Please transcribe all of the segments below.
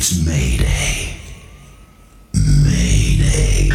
It's Mayday. Mayday.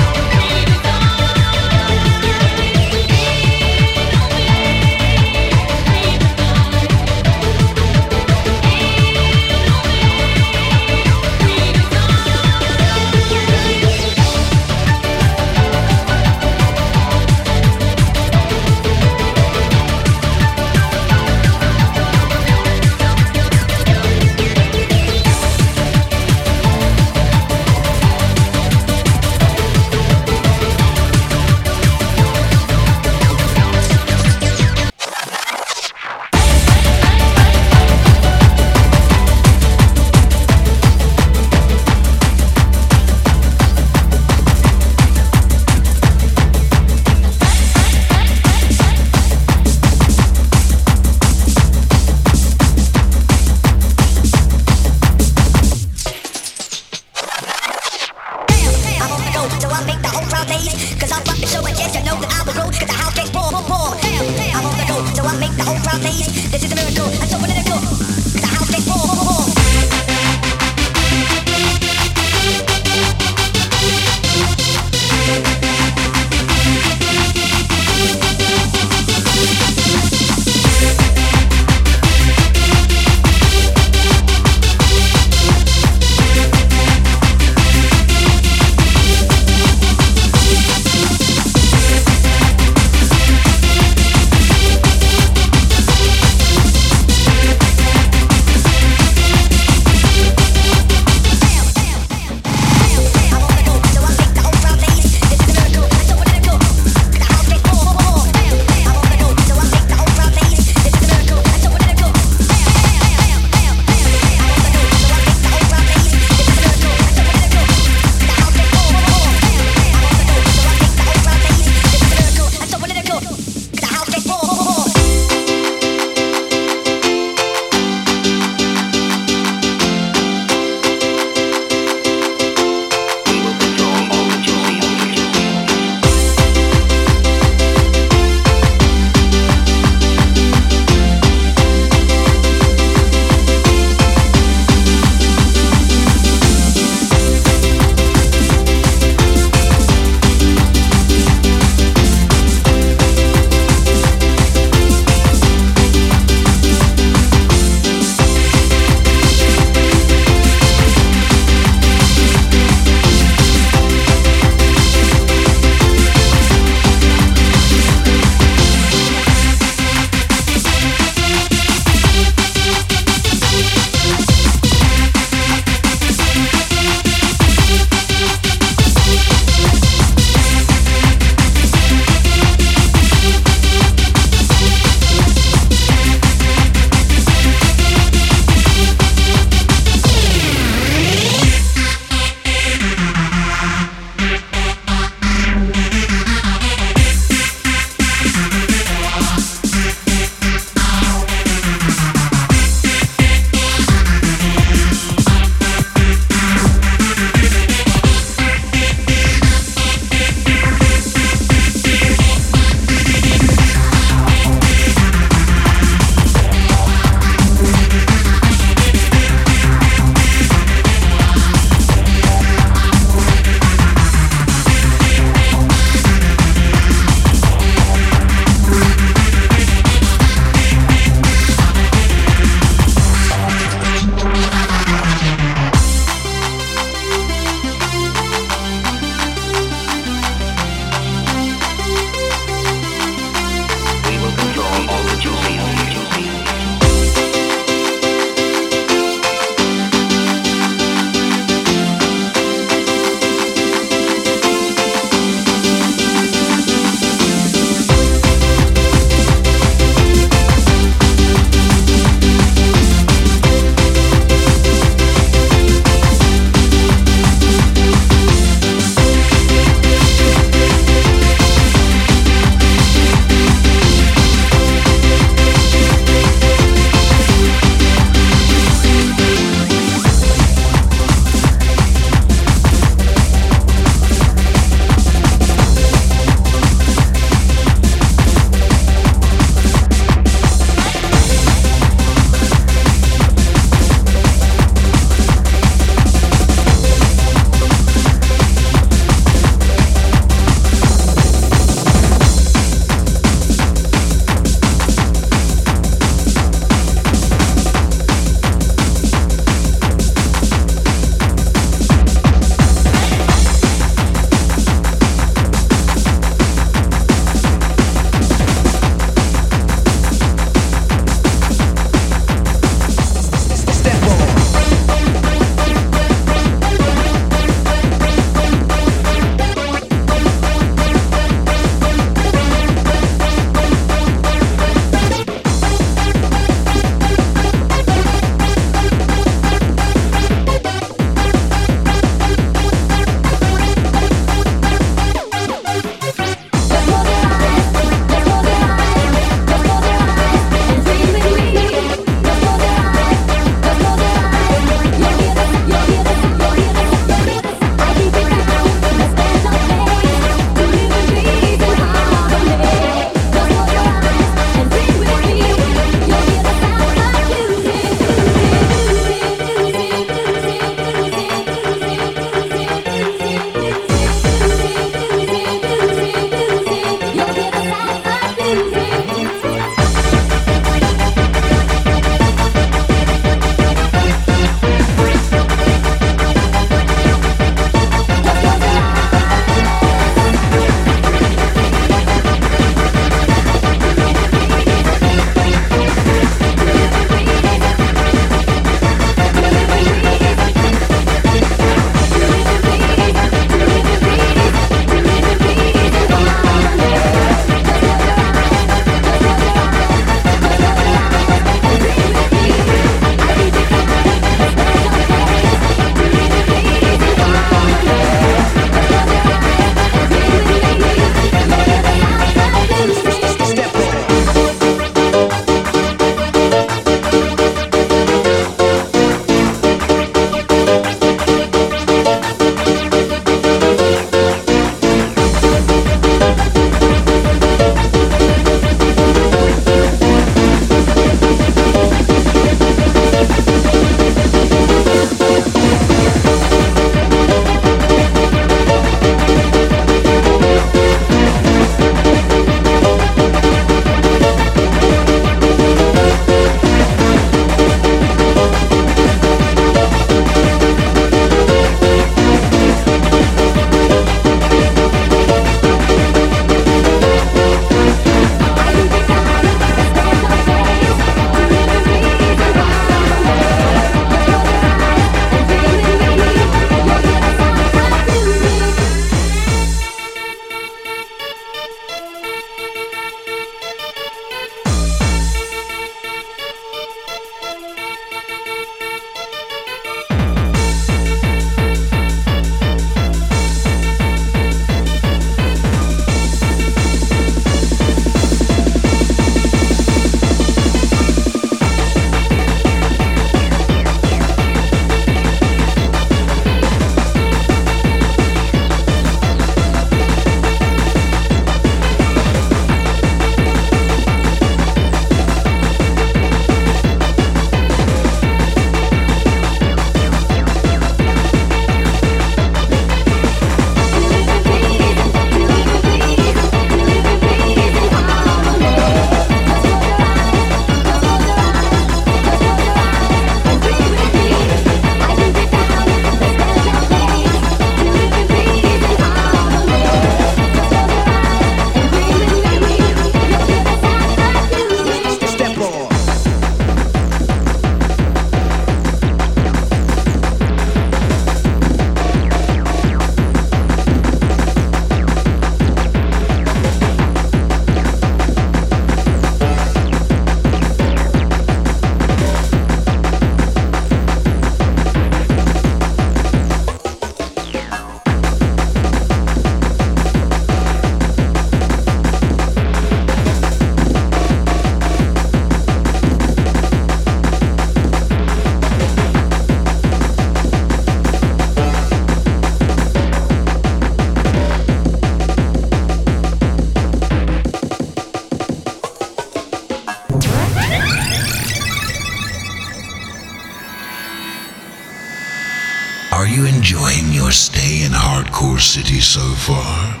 Your stay in Hardcore city so far?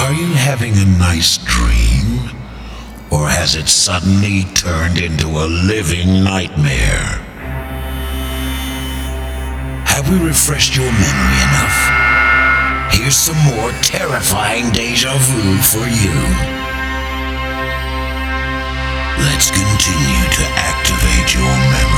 Are you having a nice dream? Or has it suddenly turned into a living nightmare? Have we refreshed your memory enough? Here's some more terrifying deja vu for you. Let's continue to activate your memory.